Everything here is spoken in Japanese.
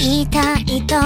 痛いと